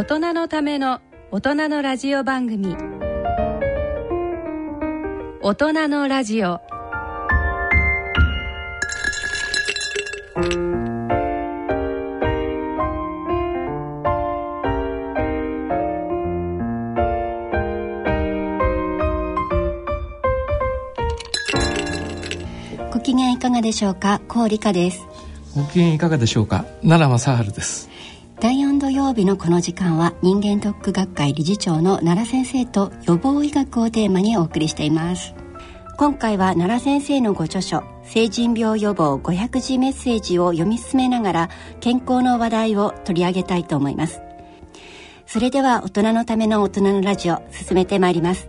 大人のための大人のラジオ番組。大人のラジオ。ご機嫌いかがでしょうか？高理香です。ご機嫌いかがでしょうか？奈良正治です。第4土曜日のこの時間は人間ドック学会理事長の奈良先生と予防医学をテーマにお送りしています。今回は奈良先生のご著書成人病予防500字メッセージを読み進めながら健康の話題を取り上げたいと思います。それでは大人のための大人のラジオ進めてまいります。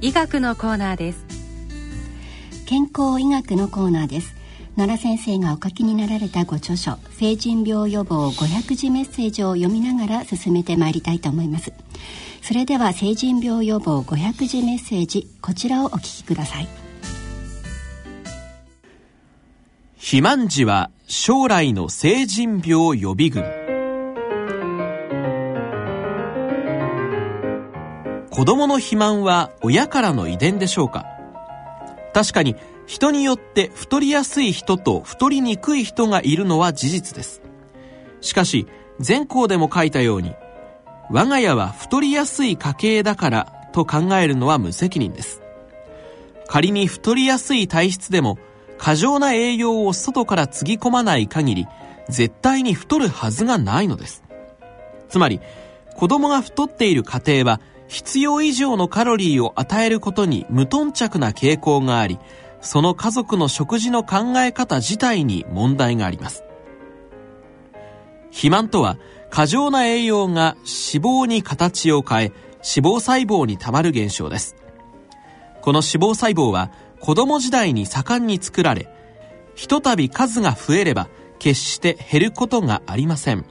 医学のコーナーです。健康医学のコーナーです。奈良先生がお書きになられたご著書成人病予防500字メッセージを読みながら進めてまいりたいと思います。それでは成人病予防500字メッセージこちらをお聞きください。肥満児は将来の成人病予備軍子供の肥満は親からの遺伝でしょうか？確かに人によって太りやすい人と太りにくい人がいるのは事実です。しかし前項でも書いたように我が家は太りやすい家系だからと考えるのは無責任です。仮に太りやすい体質でも過剰な栄養を外からつぎ込まない限り絶対に太るはずがないのです。つまり子供が太っている家庭は必要以上のカロリーを与えることに無頓着な傾向がありその家族の食事の考え方自体に問題があります。肥満とは過剰な栄養が脂肪に形を変え脂肪細胞にたまる現象です。この脂肪細胞は子供時代に盛んに作られひとたび数が増えれば決して減ることがありません。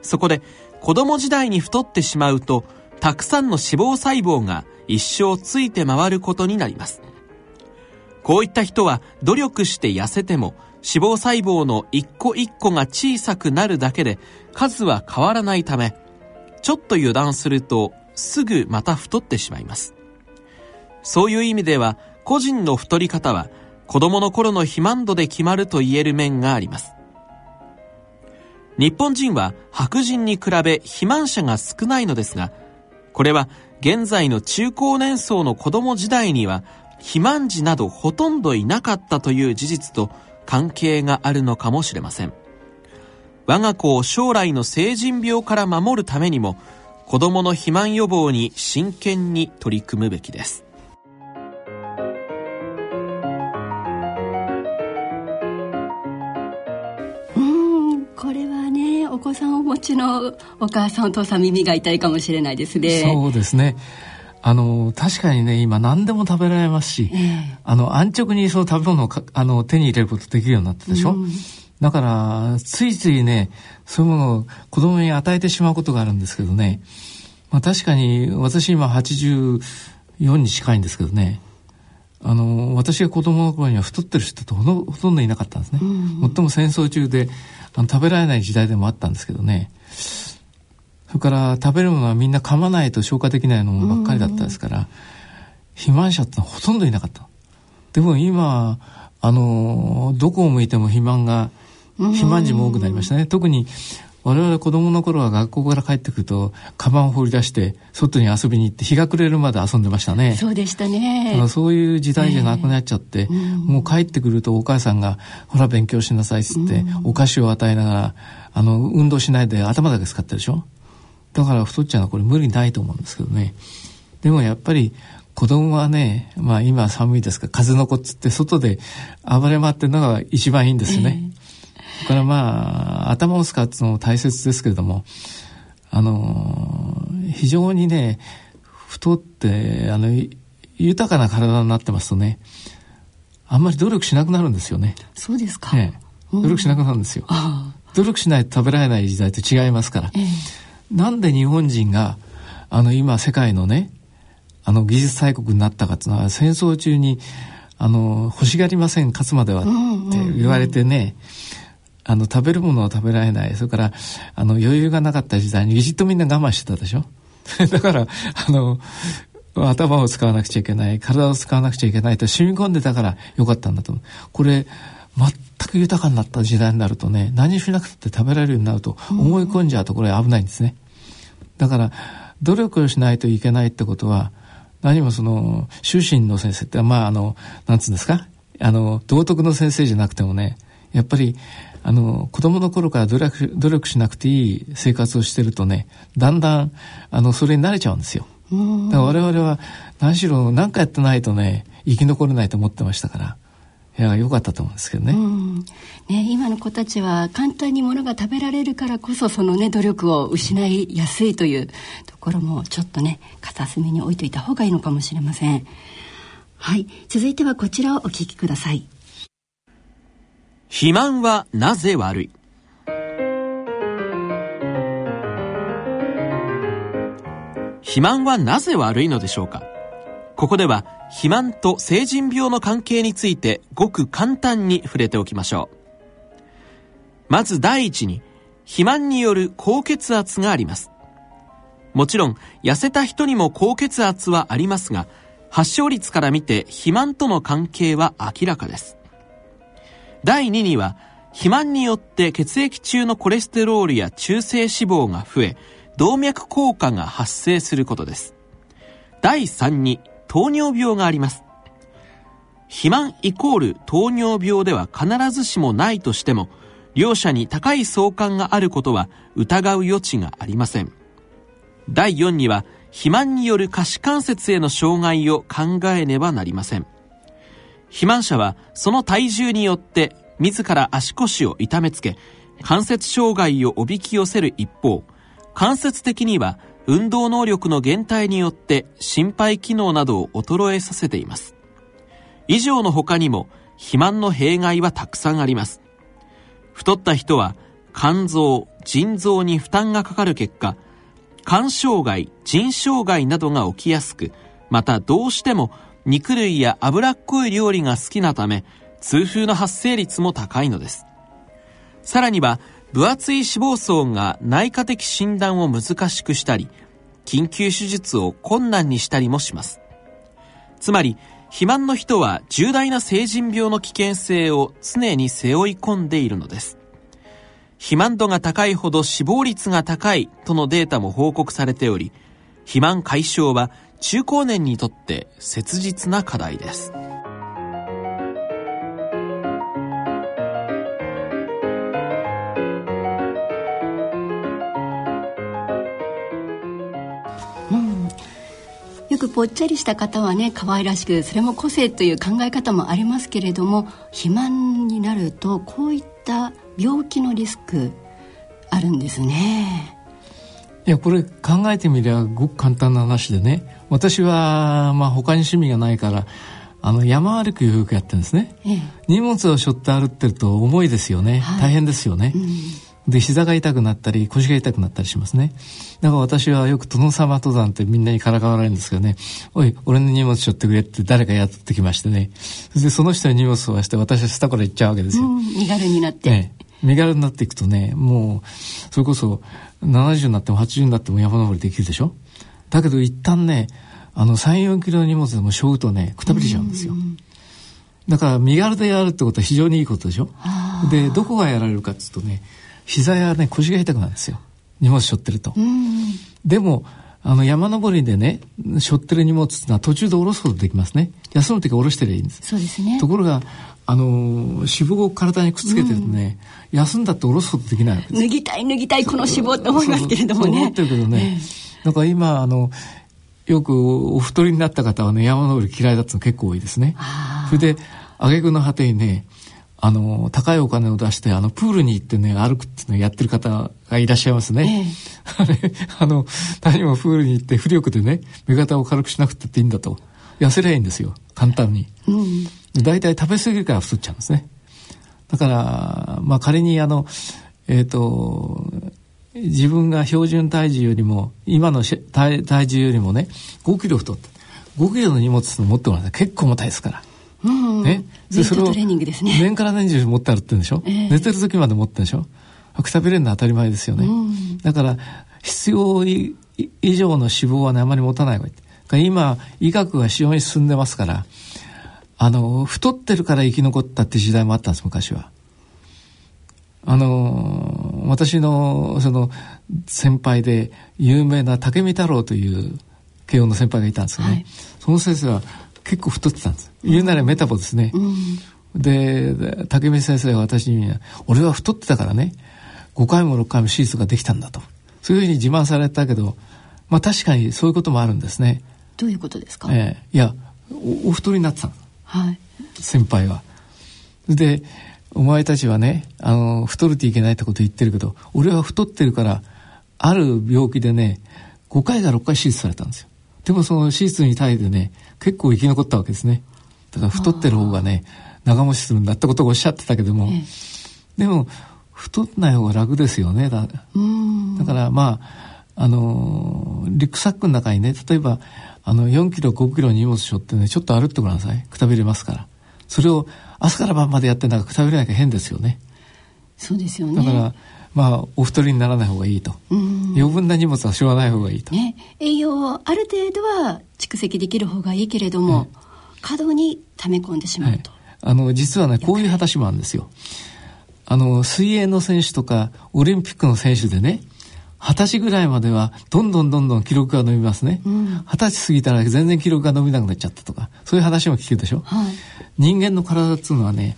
そこで子供時代に太ってしまうとたくさんの脂肪細胞が一生ついて回ることになります。こういった人は努力して痩せても脂肪細胞の一個一個が小さくなるだけで数は変わらないためちょっと油断するとすぐまた太ってしまいます。そういう意味では個人の太り方は子供の頃の肥満度で決まると言える面があります。日本人は白人に比べ肥満者が少ないのですがこれは現在の中高年層の子供時代には肥満児などほとんどいなかったという事実と関係があるのかもしれません。我が子を将来の成人病から守るためにも子供の肥満予防に真剣に取り組むべきです。お子さんをお持ちのお母さんお父さん耳が痛いかもしれないですね。そうですね。あの確かにね今何でも食べられますし、えー、あの安直にその食べ物をあの手に入れることできるようになったでしょ、うん、だからついついねそういうものを子供に与えてしまうことがあるんですけどね、まあ、確かに私今84に近いんですけどねあの私が子供の頃には太ってる人ってほとんどいなかったんですね、うん、もっとも戦争中であの食べられない時代でもあったんですけどねそれから食べるものはみんな噛まないと消化できないものばっかりだったですから、肥満者ってほとんどいなかった。でも今、あの、どこを向いても肥満が、肥満児も多くなりましたね。特に我々子供の頃は学校から帰ってくると、カバンを放り出して、外に遊びに行って、日が暮れるまで遊んでましたね。そうでしたね。そういう時代じゃなくなっちゃって、えーもう帰ってくるとお母さんが、ほら勉強しなさいっつって、お菓子を与えながら、あの、運動しないで頭だけ使ってるでしょ？だから太っちゃうのはこれ無理ないと思うんですけどね。でもやっぱり子供はね、まあ今寒いですから風の子っつって外で暴れ回ってるのが一番いいんですよね。えー、からまあ頭を使うのも大切ですけれども、あのー、非常にね、太って、あの、豊かな体になってますとね、あんまり努力しなくなるんですよね。そうですか。ええ、努力しなくなるんですよ。努力しないと食べられない時代と違いますから。えなんで日本人があの今世界のねあの技術大国になったかっていうのは戦争中にあの欲しがりません勝つまではって言われてね、あの食べるものを食べられない。それからあの余裕がなかった時代にじっとみんな我慢してたでしょ？だからあの頭を使わなくちゃいけない体を使わなくちゃいけないと染み込んでたからよかったんだと思う。これ全く豊かになった時代になるとね何しなくて食べられるようになると思い込んじゃうとこれ危ないんですね。だから努力をしないといけないってことは何もその終身の先生ってまああのなんつうんですか？あの道徳の先生じゃなくてもねやっぱりあの子供の頃から努力努力しなくていい生活をしてるとねだんだんあのそれに慣れちゃうんですよ。だから我々は何しろ何かやってないとね生き残れないと思ってましたから。いや良かったと思うんですけどね,、ね今の子たちは簡単にものが食べられるからこそそのね努力を失いやすいというところもちょっとね片隅に置いといた方がいいのかもしれません。はい。続いてはこちらをお聞きください肥満はなぜ悪い？肥満はなぜ悪いのでしょうか？ここでは肥満と成人病の関係についてごく簡単に触れておきましょう。まず第一に、肥満による高血圧があります。もちろん、痩せた人にも高血圧はありますが、発症率から見て肥満との関係は明らかです。第2には、肥満によって血液中のコレステロールや中性脂肪が増え、動脈硬化が発生することです。第3に、糖尿病があります。肥満イコール糖尿病では必ずしもないとしても、両者に高い相関があることは疑う余地がありません。第4には、肥満による下肢関節への障害を考えねばなりません。肥満者はその体重によって自ら足腰を痛めつけ、関節障害をおびき寄せる一方、間接的には運動能力の減退によって心肺機能などを衰えさせています。以上の他にも肥満の弊害はたくさんあります。太った人は肝臓、腎臓に負担がかかる結果、肝障害、腎障害などが起きやすく、またどうしても肉類や脂っこい料理が好きなため、痛風の発生率も高いのです。さらには、分厚い脂肪層が内科的診断を難しくしたり、緊急手術を困難にしたりもします。つまり、肥満の人は重大な成人病の危険性を常に背負い込んでいるのです。肥満度が高いほど死亡率が高いとのデータも報告されており、肥満解消は中高年にとって切実な課題です。よくぽっちゃりした方はね可愛らしくそれも個性という考え方もありますけれども肥満になるとこういった病気のリスクあるんですね。いやこれ考えてみればごく簡単な話でね。私はまあ他に趣味がないからあの山歩きをよくやってるんですね、ええ、荷物を背負って歩ってると重いですよね、はい、大変ですよね、うん、で膝が痛くなったり腰が痛くなったりしますね。だから私はよく殿様登山ってみんなにからかわれるんですけどね。おい俺の荷物背負ってくれって誰かやってきましてね。そしてその人に荷物を負わして私は下から行っちゃうわけですよ、うん、身軽になって、ね、身軽になっていくとねもうそれこそ70になっても80になっても山登りできるでしょ？だけど一旦ねあの3、4キロの荷物でも背負うとねくたびれちゃうんですよ。だから身軽でやるってことは非常にいいことでしょ？でどこがやられるかっていうとね膝やね腰が痛くなるんですよ。荷物背負ってると。でもあの山登りでね背負ってる荷物っていうのは途中で下ろすことできますね休む時は下ろしてりゃいいんです。そうですね。ところがあの脂肪を体にくっつけてるとね、うん、休んだって下ろすことできないわけです。脱ぎたい脱ぎたいこの脂肪って思いますけれどもね。そう思ってるけどね、だから今あのよくお太りになった方はね山登り嫌いだったの結構多いですね。それで挙句の果てにねあの高いお金を出してあのプールに行ってね歩くっていうのをやってる方がいらっしゃいますね、ええ、あ れあの何もプールに行って浮力でね目方を軽くしなくていいんだと痩せりゃいいんですよ。簡単に、うん、大体食べ過ぎるから太っちゃうんですね。だからまあ仮にあのえっ、ー、と自分が標準体重よりも今の体体重よりもね5キロ太って5キロの荷物持ってもらって結構重たいですから。うん、ね、それを年から年中持って歩ってるんでしょ、えー、寝てる時まで持ってるでしょ？くたびれるのは当たり前ですよね、うん、だから必要以上の脂肪はねあまり持たない方がいい今医学が非常に進んでますからあの太ってるから生き残ったって時代もあったんです昔は。あの私のその先輩で有名な竹見太郎という慶応の先輩がいたんですよね、はい、その先生は結構太ってたんです、言うならメタボですね、うん、で竹見先生が私に「俺は太ってたからね。5回も6回も手術ができたんだ」と。そういうふうに自慢されたけどまあ確かにそういうこともあるんですねどういうことですか、えー、いやお太りになってたの、はい、先輩は。でお前たちはね、あの、太るといけないってこと言ってるけど、俺は太ってるから、ある病気でね、5回か6回手術されたんですよ。でもその手術に耐えてね、結構生き残ったわけですね。だから太ってる方がね、長持ちするんだってことをおっしゃってたけども、でも、太ってない方が楽ですよね。だだからまあ、あの、リュックサックの中にね、例えば、あの、4キロ、5キロ荷物背負ってね、ちょっと歩ってごらんなさい。くたびれますから。それを朝から晩までやってなんか食べれなきゃ変ですよね。そうですよね。だからまあお太りにならない方がいいと。余分な荷物はしょわない方がいいと。ね、栄養ある程度は蓄積できる方がいいけれども、ね、過度に溜め込んでしまうと。はい、あの実はねこういう話もあるんですよ。あの水泳の選手とかオリンピックの選手でね。二十歳ぐらいまではどんどんどんどん記録が伸びますね。二、うん、十、歳過ぎたら全然記録が伸びなくなっちゃったとか、そういう話も聞くでしょ？はい、人間の体っていうのはね、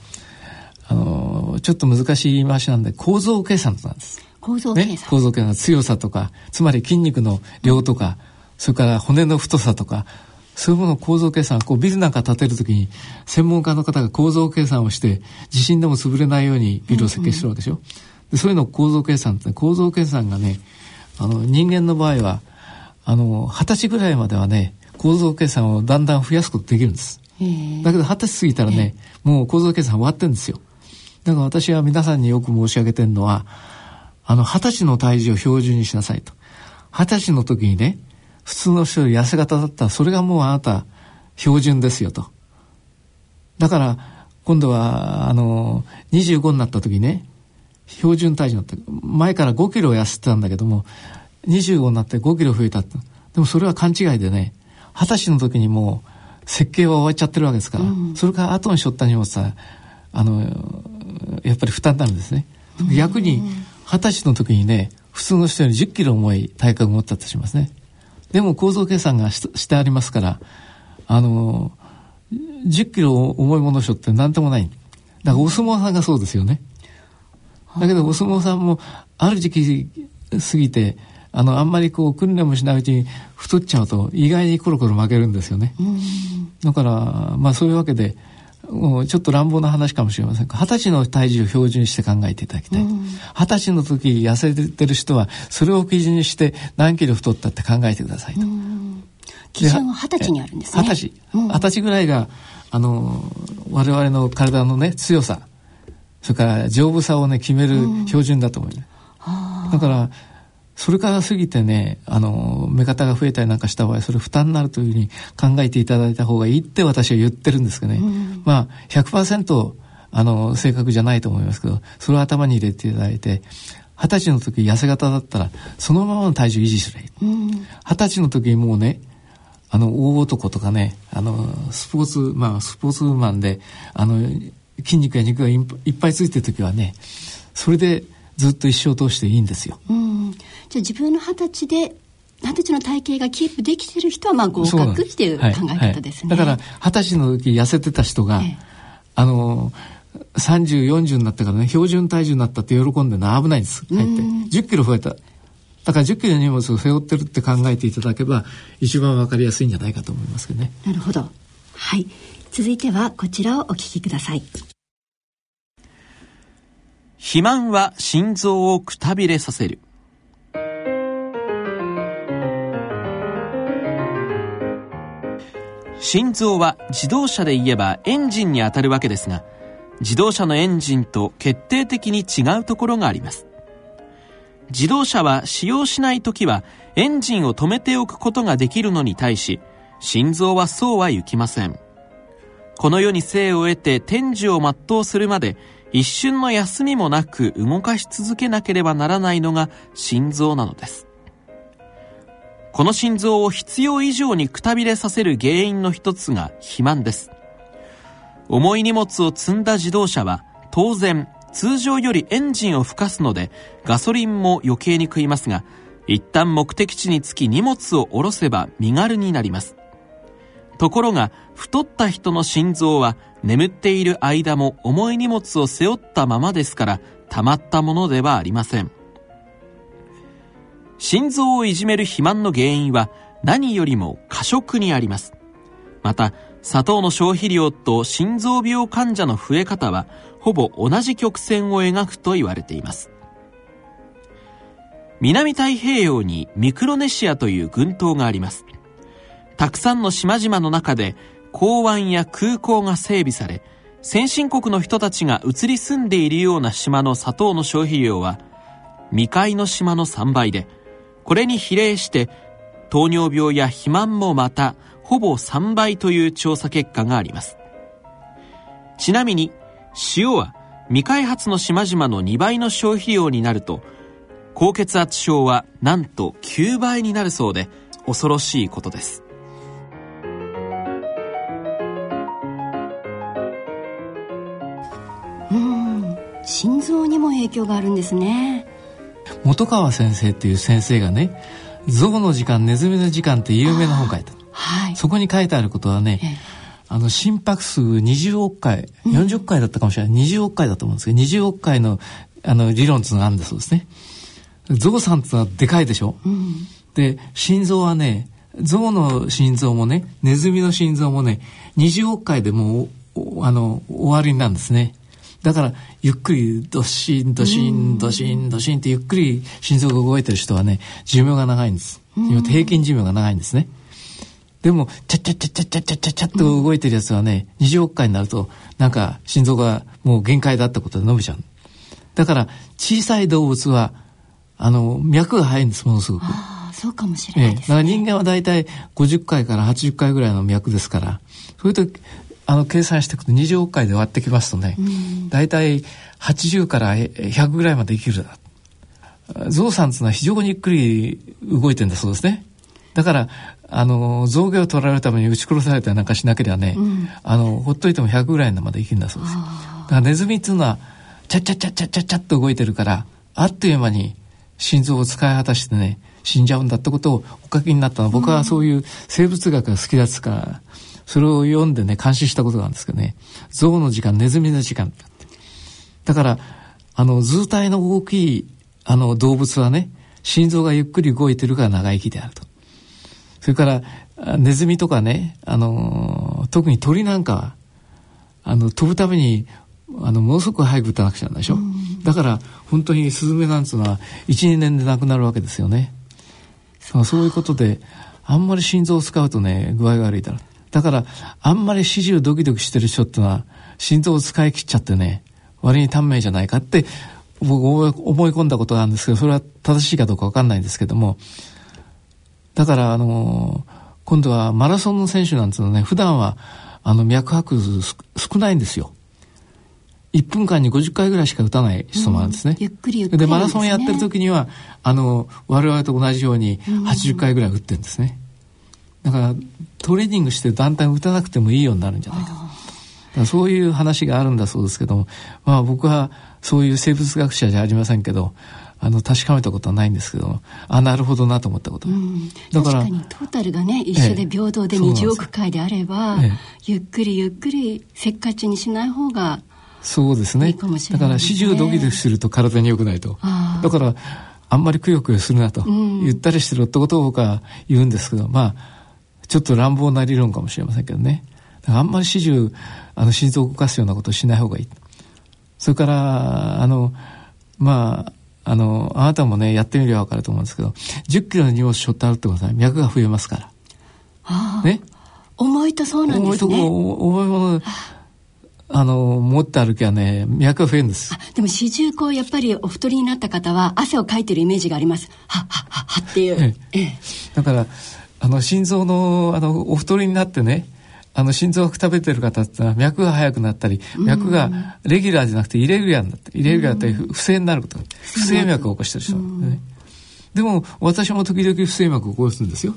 あのー、ちょっと難しい言い回しなんで構造計算なんです。構造計算、ね、構造計算強さとか、つまり筋肉の量とか、それから骨の太さとか、そういうものを構造計算、こうビルなんか建てるときに専門家の方が構造計算をして地震でも潰れないようにビルを設計してるわけでしょ？うんうんでそういうのを構造計算って構造計算がねあの人間の場合はあの二十歳ぐらいまではね構造計算をだんだん増やすことできるんです。だけど二十歳過ぎたらねもう構造計算終わってるんですよ。だから私は皆さんによく申し上げてるのはあの二十歳の体重を標準にしなさいと。二十歳の時にね普通の人より痩せ型だったらそれがもうあなた標準ですよと。だから今度はあの25になった時ね標準体重になって前から5キロ痩せてたんだけども25になって5キロ増えたでもそれは勘違いでね二十歳の時にもう設計は終わっちゃってるわけですから、うん、それから後にしょった荷物はあのやっぱり負担になるんですね、うん、逆に二十歳の時にね普通の人より10キロ重い体格を持ったとしますね。でも構造計算がしてありますからあの10キロ重いものをしょって何ともない。だからお相撲さんがそうですよねだけどお相撲さんもある時期過ぎてあのあんまりこう訓練もしないうちに太っちゃうと意外にコロコロ負けるんですよね。だからまあそういうわけでもうちょっと乱暴な話かもしれませんが二十歳の体重を標準して考えていただきたい二十、歳の時痩せてる人はそれを基準にして何キロ太ったって考えてくださいと。基準は二十歳にあるんですね。二十歳。二十歳ぐらいが、あの、我々の体のね、強さ、それから丈夫さをね、決める標準だと思う、ね、だから、それから過ぎてね、あの、目方が増えたりなんかした場合、それ負担になるというふうに考えていただいた方がいいって私は言ってるんですけどね。うん、まあ、100%、あの、正確じゃないと思いますけど、それを頭に入れていただいて、二十歳の時痩せ型だったら、そのままの体重維持すればいい。二、十、歳の時にもうね、あの、大男とかね、あの、スポーツ、まあ、スポーツマンで、あの、筋肉や肉がいっぱいついてる時はね、それでずっと一生通していいんですよ。うんじゃあ自分の二十歳で二十歳の体型がキープできてる人はまあ合格っていう考え方ですね。はいはい、だから二十歳の時痩せてた人が、ええ、あの30、40になってからね、標準体重になったって喜んでるのは危ないんです。帰って。10キロ増えた。だから10キロの荷物を背負ってるって考えていただけば、一番わかりやすいんじゃないかと思いますけどね。なるほど。はい。続いてはこちらをお聞きください。肥満は心臓をくたびれさせる。心臓は自動車で言えばエンジンにあたるわけですが、自動車のエンジンと決定的に違うところがあります。自動車は使用しない時はエンジンを止めておくことができるのに対し、心臓はそうはいきません。この世に生を得て天寿を全うするまで一瞬の休みもなく動かし続けなければならないのが心臓なのです。この心臓を必要以上にくたびれさせる原因の一つが肥満です。重い荷物を積んだ自動車は当然通常よりエンジンを吹かすのでガソリンも余計に食いますが一旦目的地に着き荷物を下ろせば身軽になります。ところが太った人の心臓は眠っている間も重い荷物を背負ったままですから溜まったものではありません。心臓をいじめる肥満の原因は何よりも過食にあります。また、砂糖の消費量と心臓病患者の増え方はほぼ同じ曲線を描くと言われています。南太平洋にミクロネシアという群島があります。たくさんの島々の中で港湾や空港が整備され、先進国の人たちが移り住んでいるような島の砂糖の消費量は未開の島の3倍で、これに比例して糖尿病や肥満もまたほぼ3倍という調査結果があります。ちなみに塩は未開発の島々の2倍の消費量になると高血圧症はなんと9倍になるそうで恐ろしいことです。心臓にも影響があるんですね。本川先生っていう先生がね「象の時間ネズミの時間」って有名な本書いた、はい、そこに書いてあることはね、ええ、あの心拍数20億回40億回だったかもしれない、うん、20億回だと思うんですけど20億回のあの理論っていうのがあるんだそうですね象さんってのはでかいでしょ、うん、で心臓はね象の心臓もねネズミの心臓もね20億回でもうあの終わりなんですねだからゆっくりドシンドシンドシンドシンってゆっくり心臓が動いてる人はね寿命が長いんです。平均寿命が長いんですね。でもチャちチャゃチャちチャゃチャちチャチャと動いてるやつはね20億回になるとなんか心臓がもう限界だったことで伸びちゃうだから小さい動物はあの脈が速いんですものすごく。そうかもしれない、ね。ええ、だから人間は大体50回から80回ぐらいの脈ですから、そういう時、あの計算していくと20億回で割ってきますとね、大体80から100ぐらいまで生きるゾウさんっていうのは非常にゆっくり動いてんだそうですね。だから、あの、象牙を取られるために撃ち殺されたりなんかしなければね、うん、あの、ほっといても100ぐらいまで生きるんだそうです。だからネズミっていうのは、チャッチャッチャッチャッチャッチャッと動いてるから、あっという間に心臓を使い果たしてね、死んじゃうんだってことをお書きになったのは、僕はそういう生物学が好きだったから、それを読んでね、監視したことがあるんですけどね、象の時間、ネズミの時間。だから、あの、図体の大きい、あの、動物はね、心臓がゆっくり動いてるから長生きであると。それから、ネズミとかね、あの、特に鳥なんかは、あの飛ぶためにあのものすごく早く打たなくちゃなでしょ、うん、だから本当にスズメなんつうのは12年で亡くなるわけですよね。そういうことであんまり心臓を使うとね具合が悪いだろうだからあんまり始終ドキドキしてる人ってのは心臓を使い切っちゃってね割に短命じゃないかって僕思い込んだことがあるんですけどそれは正しいかどうか分かんないんですけどもだからあの今度はマラソンの選手なんていうのはね普段はあの脈拍少ないんですよ。1分間に50回ぐらいしか打たない人もあるんですね。うん、ゆっくりゆっくりで、ね、マラソンやってる時には、あの、我々と同じように80回ぐらい打ってるんですね。だから、トレーニングしてだんだん打たなくてもいいようになるんじゃないか。かそういう話があるんだそうですけども、まあ僕はそういう生物学者じゃありませんけど、あの確かめたことはないんですけどあなるほどなと思ったこと、うん、だから確かにトータルがね一緒で平等で20億回であれば、ええ、ゆっくりゆっくりせっかちにしない方がそうですね、ね、だから始終ドキドキすると体に良くないと。だからあんまりくよくよするなと、うん、ゆったりしてろってことを僕は言うんですけどまあちょっと乱暴な理論かもしれませんけどねあんまり始終あの心臓を動かすようなことをしない方がいいそれからあのまああの、あなたもね、やってみればわかると思うんですけど、10キロの荷物背負って歩ってください。脈が増えますから。ああ。ね。重いとそうなんですね。重いとこ、重いもの、あの、持って歩きはね、脈が増えるんです。でも四十こう、やっぱりお太りになった方は、汗をかいてるイメージがあります。はっはっはっはっていう。えええ、だから、あの、心臓の、あの、お太りになってね、あの心臓がくたべてる方ってのは脈が速くなったり、脈がレギュラーじゃなくてイレギュラーになって、イレギュラーって不正になること、不整脈を起こしてる人、ね、でも私も時々不整脈を起こすんですよ。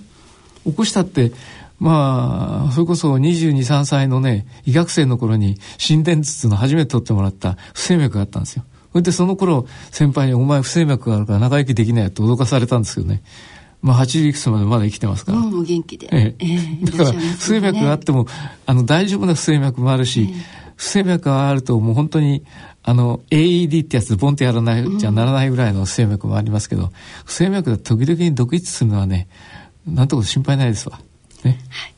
起こしたって、まあ、それこそ22、3歳のね、医学生の頃に心電図の初めて取ってもらった不整脈があったんですよ。それでその頃先輩にお前不整脈があるから長生きできないと脅かされたんですけどね。まあ、80いくつまでまだ生きてますから。うん、お元気で。えええだから、不整脈があっても、あの、大丈夫な不整脈もあるし、不整脈があるともう本当に、あの、AED ってやつ、ボンってやらない、じゃならないぐらいの不整脈もありますけど、不整脈が時々に独立するのはね、なんとか心配ないですわ。ね。はい。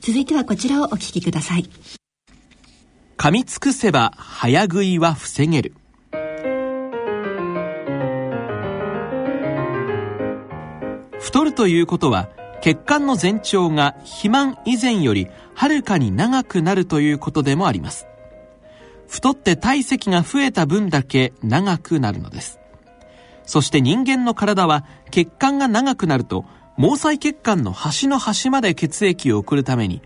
続いてはこちらをお聞きください。噛み尽くせば早食いは防げる。太るということは血管の全長が肥満以前よりはるかに長くなるということでもあります。太って体積が増えた分だけ長くなるのです。そして人間の体は血管が長くなると毛細血管の端の端まで血液を送るために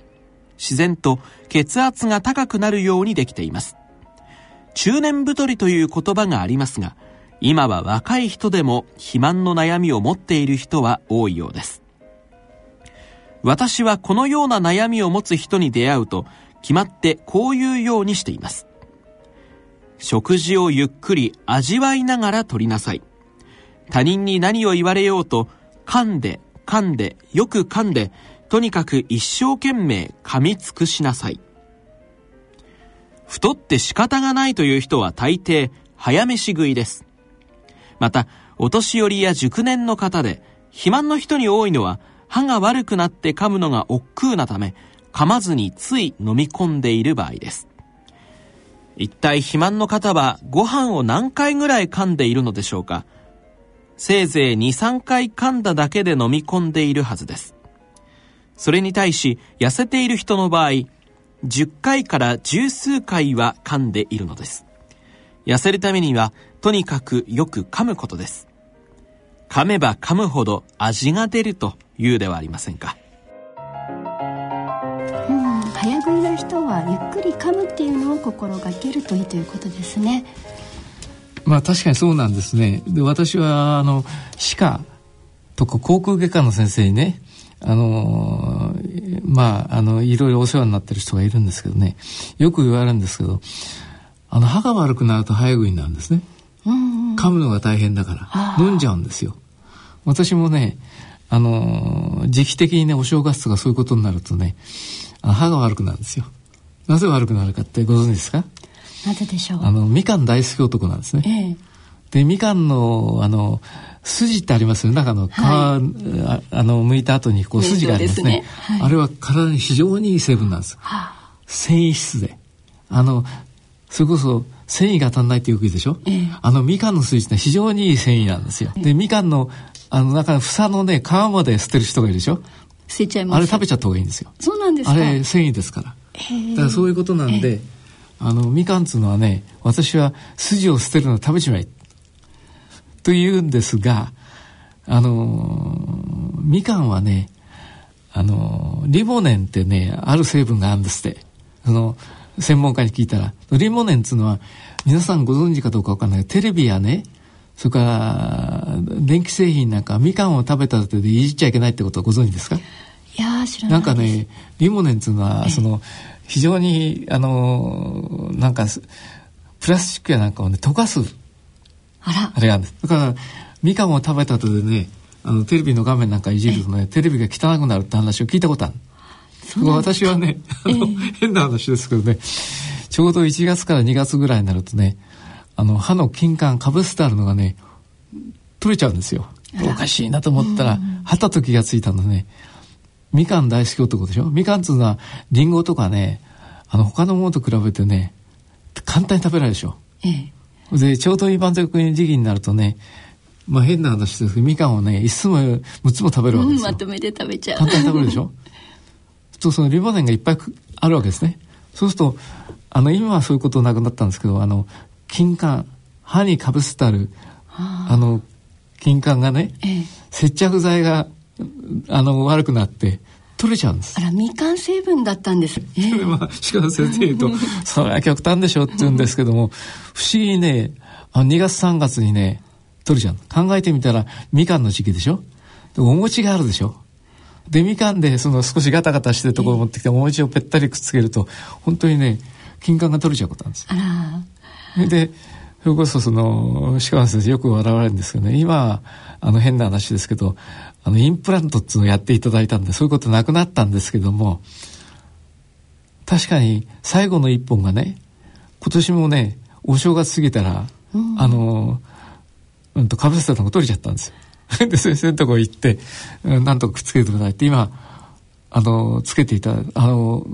自然と血圧が高くなるようにできています。中年太りという言葉がありますが今は若い人でも肥満の悩みを持っている人は多いようです。私はこのような悩みを持つ人に出会うと決まってこういうようにしています。食事をゆっくり味わいながら取りなさい。他人に何を言われようと噛んで噛んでよく噛んでとにかく一生懸命噛み尽くしなさい。太って仕方がないという人は大抵早飯食いです。また、お年寄りや熟年の方で、肥満の人に多いのは、歯が悪くなって噛むのが億劫なため、噛まずについ飲み込んでいる場合です。一体肥満の方はご飯を何回ぐらい噛んでいるのでしょうか？せいぜい2、3回噛んだだけで飲み込んでいるはずです。それに対し、痩せている人の場合、10回から十数回は噛んでいるのです。痩せるためにはとにかくよく噛むことです。噛めば噛むほど味が出るというではありませんか。うん、早食いの人はゆっくり噛むっていうのを心がけるといいということですね。まあ確かにそうなんですね。で私はあの歯科とか航空外科の先生にね、あのまああのいろいろお世話になってる人がいるんですけどね、よく言われるんですけど、あの歯が悪くなると早食いになるんですね。噛むのが大変だから。飲んじゃうんですよ。私もねあの時期的にねお正月とかそういうことになるとね歯が悪くなるんですよ。なぜ悪くなるかってご存知ですか？なぜでしょう？あのみかん大好き男なんですね、ええ、でみかんのあの筋ってありますよ中の皮、はい、ああの剥いた後にこう筋がありますね、ね。はい、あれは体に非常にいい成分なんです、はあ、繊維質で。あのそれこそ繊維が足んないってよく言うでしょ、ええ、あのみかんの水って非常にいい繊維なんですよ。でみかんのあの中の房のね皮まで捨てる人がいるでしょ？捨てちゃいます。あれ食べちゃった方がいいんですよ。そうなんですか？あれ繊維ですから。だからそういうことなんで、あのみかんつうのはね私は筋を捨てるの食べちまえと言うんですがあのみかんはねあのリモネンってねある成分があるんですって。その専門家に聞いたら、リモネンっていうのは、皆さんご存知かどうかわかんないけど、テレビやね、それから、電気製品なんか、みかんを食べたってでいじっちゃいけないってことはご存知ですか？いや知らないなんかね、リモネンっていうのは、その、非常に、あの、なんか、プラスチックやなんかをね、溶かす。あら。あれがあるんです。だから、みかんを食べた後でね、あの、テレビの画面なんかいじるとね、テレビが汚くなるって話を聞いたことある。私はね、あの、えー、変な話ですけどね、ちょうど1月から2月ぐらいになるとね、あの、歯の金管かぶせてあるのがね、取れちゃうんですよ。おかしいなと思ったら、はたと気がついたのね、みかん大好き男でしょみかんっつうのは、りんごとかね、あの、他のものと比べてね、簡単に食べられるでしょ。ええ、で、ちょうど今時期になるとね、まあ変な話ですけど、みかんをね、5つも6つも食べるわけですよ。まとめて食べちゃう。簡単に食べるでしょ とそのリボネンがいっぱいあるわけですね。そうすると、あの、今はそういうことなくなったんですけど、あの、金管、歯にかぶせてある、あの、金管がね、ええ、接着剤が、あの、悪くなって、取れちゃうんです。あら、みかん成分だったんです。えー、まあ、鹿野先生言うと、それは極端でしょって言うんですけども、不思議にね、あ2月3月にね、取れちゃう。考えてみたら、みかんの時期でしょ？お餅があるでしょ？でみかんでその少しガタガタしてるところを持ってきて、もう一度ぺったりくっつけると本当にね金管が取れちゃうことなんですよ。でそれこそその鹿川先生よく笑われるんですけどね今あの変な話ですけどあのインプラントっていうのをやっていただいたんでそういうことなくなったんですけども確かに最後の一本がね今年もねお正月過ぎたら、うん、あの、うんと、かぶせたのが取れちゃったんですよ。で、先生のとこ行って、なんとかくっつけてくださいって今、あの、つけていた、あの、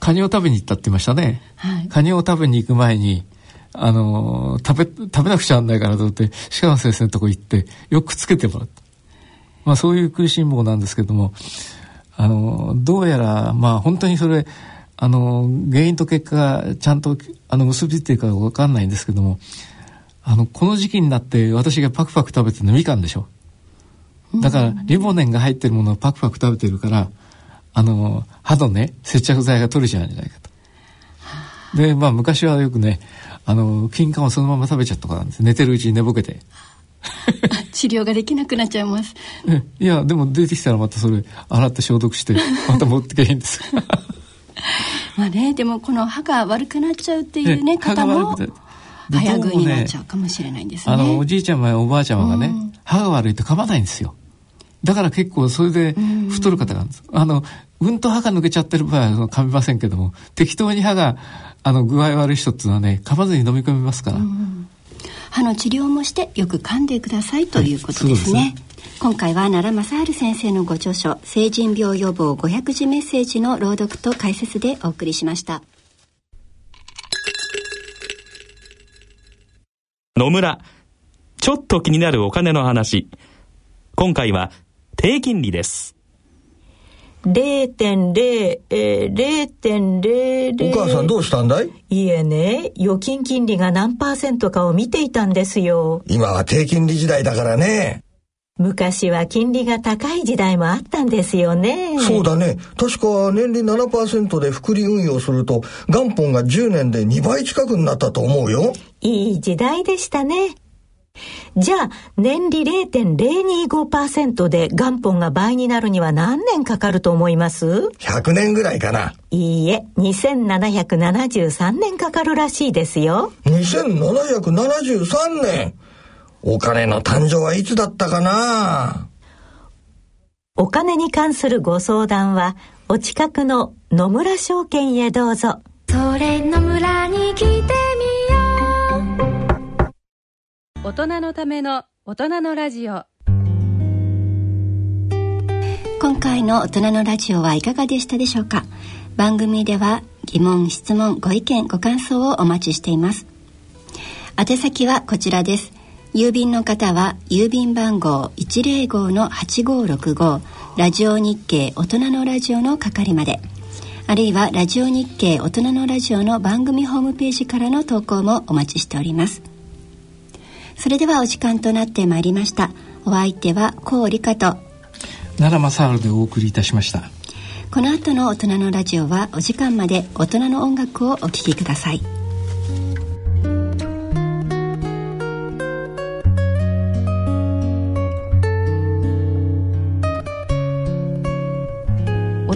カニを食べに行ったって言いましたね。はい、カニを食べに行く前に、あの、食べ、食べなくちゃなんないからと思って、鹿野先生のとこ行って、よくつけてもらった。まあそういう食いしん坊なんですけども、あの、どうやら、まあ本当にそれ、あの、原因と結果がちゃんと、あの、結びついているかわかんないんですけども、あの、この時期になって私がパクパク食べてるのみかんでしょ。だから、リボネンが入ってるものをパクパク食べてるから、あの、歯のね、接着剤が取れちゃうんじゃないかと。で、まあ昔はよくね、あの、金柑をそのまま食べちゃったとかなんです。寝てるうちに寝ぼけて。治療ができなくなっちゃいます。いや、でも出てきたらまたそれ、洗って消毒して、また持ってけいいんです。まあね、でもこの歯が悪くなっちゃうっていうね、方も。早食いになっちゃうかもしれないんですね。あの、おじいちゃまやおばあちゃまがね、うん、歯が悪いと噛まないんですよ。だから結構それで太る方があるんです。あの、うんと歯が抜けちゃってる場合は噛みませんけども、適当に歯が、あの、具合悪い人っていうのはね、噛まずに飲み込みますから。歯の治療もしてよく噛んでくださいということですね。はい、すね今回は奈良正治先生のご著書「成人病予防500字メッセージ」の朗読と解説でお送りしました。野村。ちょっと気になるお金の話。今回は低金利です。0.0、えー、0.00。お母さんどうしたんだいいえね、預金金利が何パーセントかを見ていたんですよ。今は低金利時代だからね。昔は金利が高い時代もあったんですよね。そうだね。確か年利7%で複利運用すると元本が10年で2倍近くになったと思うよ。いい時代でしたね。じゃあ、年利0.025%で元本が倍になるには何年かかると思います ?100 年ぐらいかな。いいえ、2773年かかるらしいですよ。2773年お金の誕生はいつだったかな？お金に関するご相談は、お近くの野村証券へどうぞ。それ野村に来てみよう。大人のための大人のラジオ。今回の大人のラジオはいかがでしたでしょうか？番組では疑問質問ご意見ご感想をお待ちしています宛先はこちらです郵便の方は郵便番号105-8565ラジオ日経大人のラジオの係まで。あるいはラジオ日経大人のラジオの番組ホームページからの投稿もお待ちしております。それではお時間となってまいりました。お相手は高理香と。奈良正治でお送りいたしました。この後の大人のラジオはお時間まで大人の音楽をお聴きください